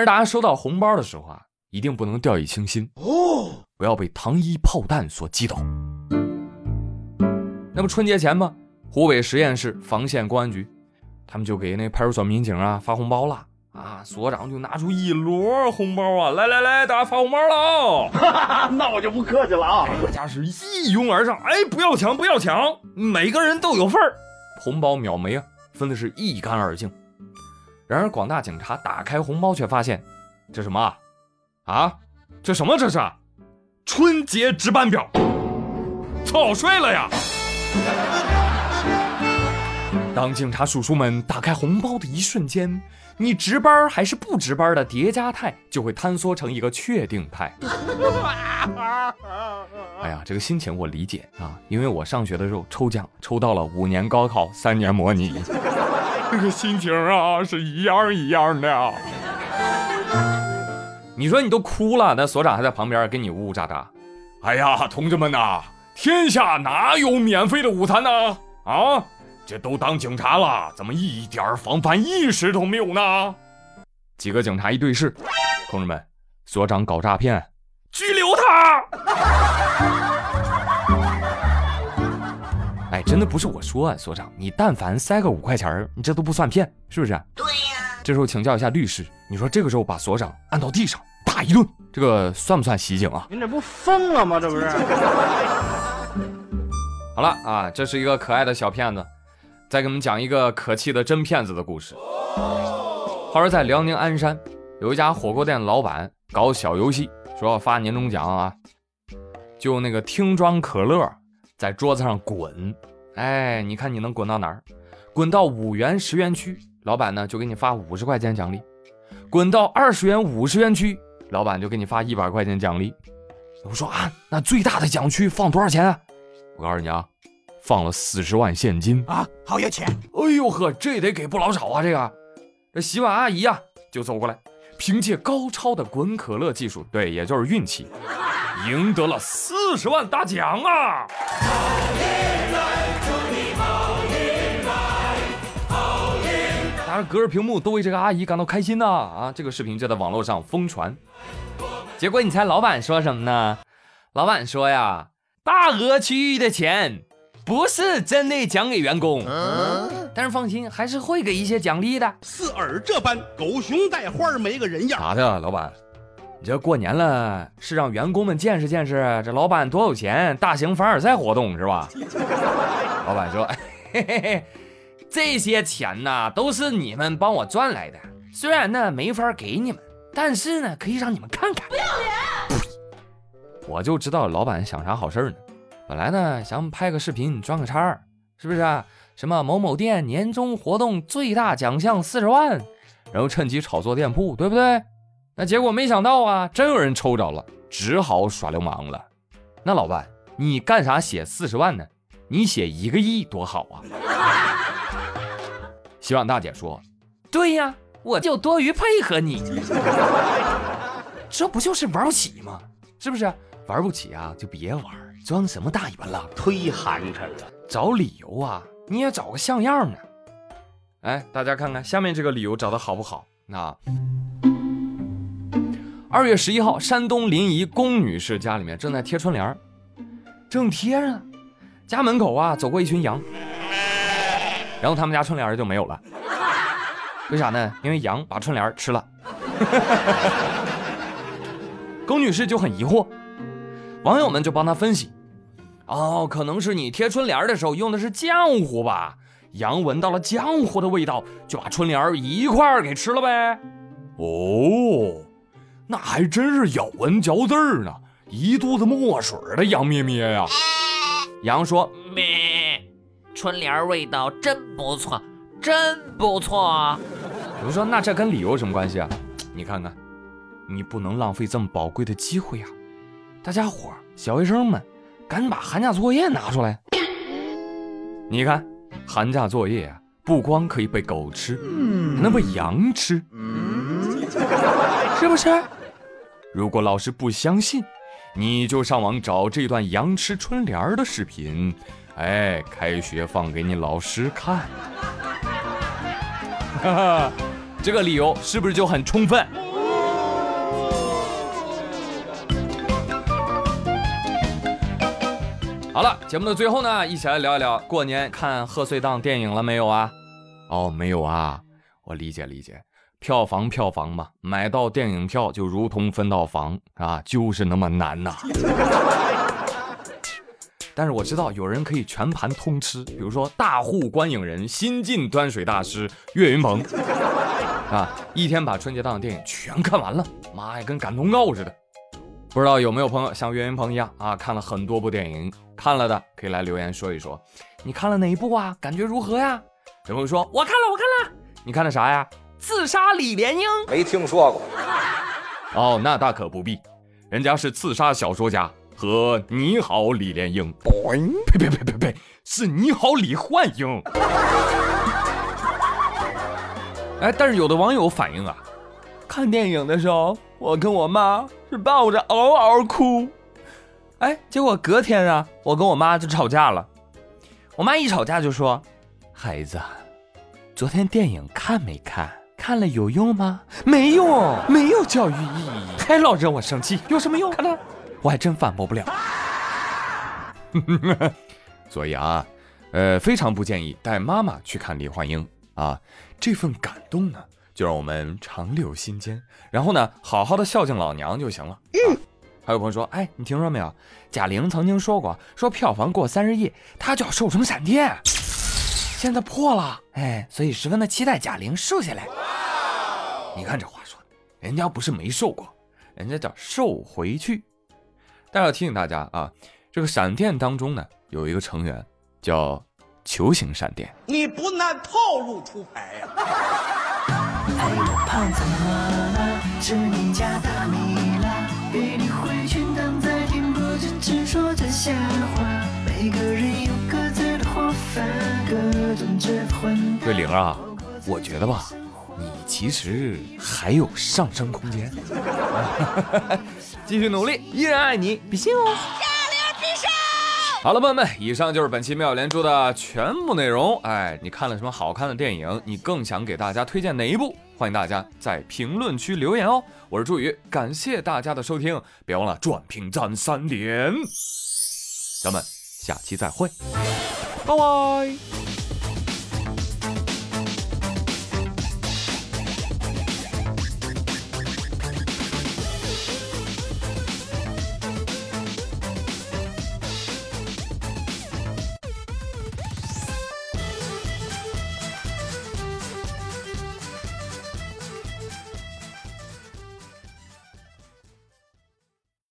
而大家收到红包的时候啊，一定不能掉以轻心哦，不要被糖衣炮弹所击倒。那么春节前嘛，湖北十堰市房县公安局，他们就给那派出所民警啊发红包了啊，所长就拿出一摞红包啊，来来来，大家发红包了啊！那我就不客气了啊，大家是一拥而上，哎，不要抢，不要抢，每个人都有份儿，红包秒没啊，分的是一干二净。然而广大警察打开红包，却发现这什么啊？这什么这是？春节值班表，草率了呀！当警察叔叔们打开红包的一瞬间，你值班还是不值班的叠加态就会坍缩成一个确定态。哎呀，这个心情我理解啊，因为我上学的时候抽奖抽到了五年高考三年模拟，这个心情啊是一样一样的。你说你都哭了，那所长还在旁边给你呜呜喳喳。哎呀，同志们呐！天下哪有免费的午餐呢？啊，这都当警察了，怎么一点防范意识都没有呢？几个警察一对视，同志们，所长搞诈骗，拘留他！哎，真的不是我说，啊，所长，你但凡塞个五块钱你这都不算骗，是不是？对呀。这时候请教一下律师，你说这个时候把所长按到地上打一顿，这个算不算袭警啊？您这不疯了吗？这不是？好了啊，这是一个可爱的小骗子，再给我们讲一个可气的真骗子的故事。话说在辽宁鞍山，有一家火锅店老板搞小游戏，说要发年终奖啊，就那个听装可乐在桌子上滚，哎，你看你能滚到哪儿？滚到五元十元区，老板呢就给你发五十块钱奖励；滚到二十元五十元区，老板就给你发一百块钱奖励。我说啊，那最大的奖区放多少钱啊？我告诉你啊，放了四十万现金啊，好有钱！哎呦呵，这得给不老少啊！这个，这洗碗阿姨呀就走过来，凭借高超的滚可乐技术，对，也就是运气，赢得了四十万大奖啊！隔着屏幕都为这个阿姨感到开心呢！啊，这个视频就在网络上疯传。结果你猜老板说什么呢？老板说呀。大额区域的钱不是真的奖给员工，但是放心，还是会给一些奖励的。似尔这般狗熊带花没个人样。咋的，老板？你这过年了，是让员工们见识见识这老板多有钱，大型凡尔赛活动是吧？老板说：“嘿嘿嘿，这些钱呢，都是你们帮我赚来的。虽然呢没法给你们，但是呢可以让你们看看。”不要脸！我就知道老板想啥好事呢。本来呢想拍个视频赚个差，是不是啊？什么某某店年终活动最大奖项四十万，然后趁机炒作店铺，对不对？那结果没想到啊，真有人抽着了，只好耍流氓了。那老板，你干啥写四十万呢？你写一个亿多好啊！希望大姐说，对呀，我就多余配合你，这不就是玩不起吗？是不是？玩不起啊，就别玩，装什么大尾巴狼？忒寒碜了，找理由啊，你也找个像样的。哎，大家看看下面这个理由找的好不好？那二月十一号，山东临沂龚女士家里面正在贴春联正贴着，家门口啊走过一群羊，然后他们家春联就没有了。为啥呢？因为羊把春联吃了。龚女士就很疑惑。网友们就帮她分析，哦，可能是你贴春联的时候用的是浆糊吧？羊闻到了浆糊的味道，就把春联一块儿给吃了呗。哦，那还真是咬文嚼字儿呢，一肚子墨水的羊咩咩呀。羊说，春联味道真不错，真不错。我说那这跟理由什么关系啊？你看看，你不能浪费这么宝贵的机会呀。大家伙小学生们，赶紧把寒假作业拿出来。你看，寒假作业啊，不光可以被狗吃，还能被羊吃，是不是？如果老师不相信，你就上网找这段羊吃春联的视频，哎开学放给你老师看。这个理由是不是就很充分？好了节目的最后呢一起来聊一聊过年看贺岁档电影了没有啊？哦没有啊我理解理解。票房票房嘛买到电影票就如同分到房啊就是那么难呐。但是我知道有人可以全盘通吃，比如说大户观影人、新晋端水大师岳云鹏，啊，一天把春节档的电影全看完了，妈呀，跟赶通告似的。不知道有没有朋友像岳云鹏一样啊，看了很多部电影，看了的可以来留言说一说，你看了哪一部啊？感觉如何呀？有朋友说我看了，我看了，你看的啥呀？刺杀李莲英？没听说过。哦，那大可不必，人家是刺杀小说家和你好李莲英。呸呸呸呸呸，是你好李焕英。哎，但是有的网友反映啊，看电影的时候，我跟我妈是抱着嗷嗷哭，哎，结果隔天啊，我跟我妈就吵架了。我妈一吵架就说：“孩子，昨天电影看没看？看了有用吗？没用，没有教育意义，还老惹我生气，有什么用？看了，我还真反驳不了。所以啊，呃，非常不建议带妈妈去看李焕英啊，这份感动呢，就让我们长留心间，然后呢，好好的孝敬老娘就行了。嗯。还有朋友说，哎，你听说没有？贾玲曾经说过，说票房过三十亿，她就要瘦成闪电。现在破了，哎，所以十分的期待贾玲瘦下来。你看这话说的，人家不是没瘦过，人家叫瘦回去。但是要提醒大家啊，这个闪电当中呢，有一个成员叫球形闪电。你不按套路出牌呀、哎呦，胖子麻辣，吃你家大米辣，给你回拳挡在天不知只说着瞎话。每个人有各自的活法，各种这混对玲儿啊，我觉得吧，你其实还有上升空间，继续努力，依然爱你，比心哦。好了，朋友们，以上就是本期妙连珠的全部内容。哎，你看了什么好看的电影？你更想给大家推荐哪一部？欢迎大家在评论区留言哦。我是朱宇，感谢大家的收听，别忘了转评赞三连。咱们下期再会，拜拜。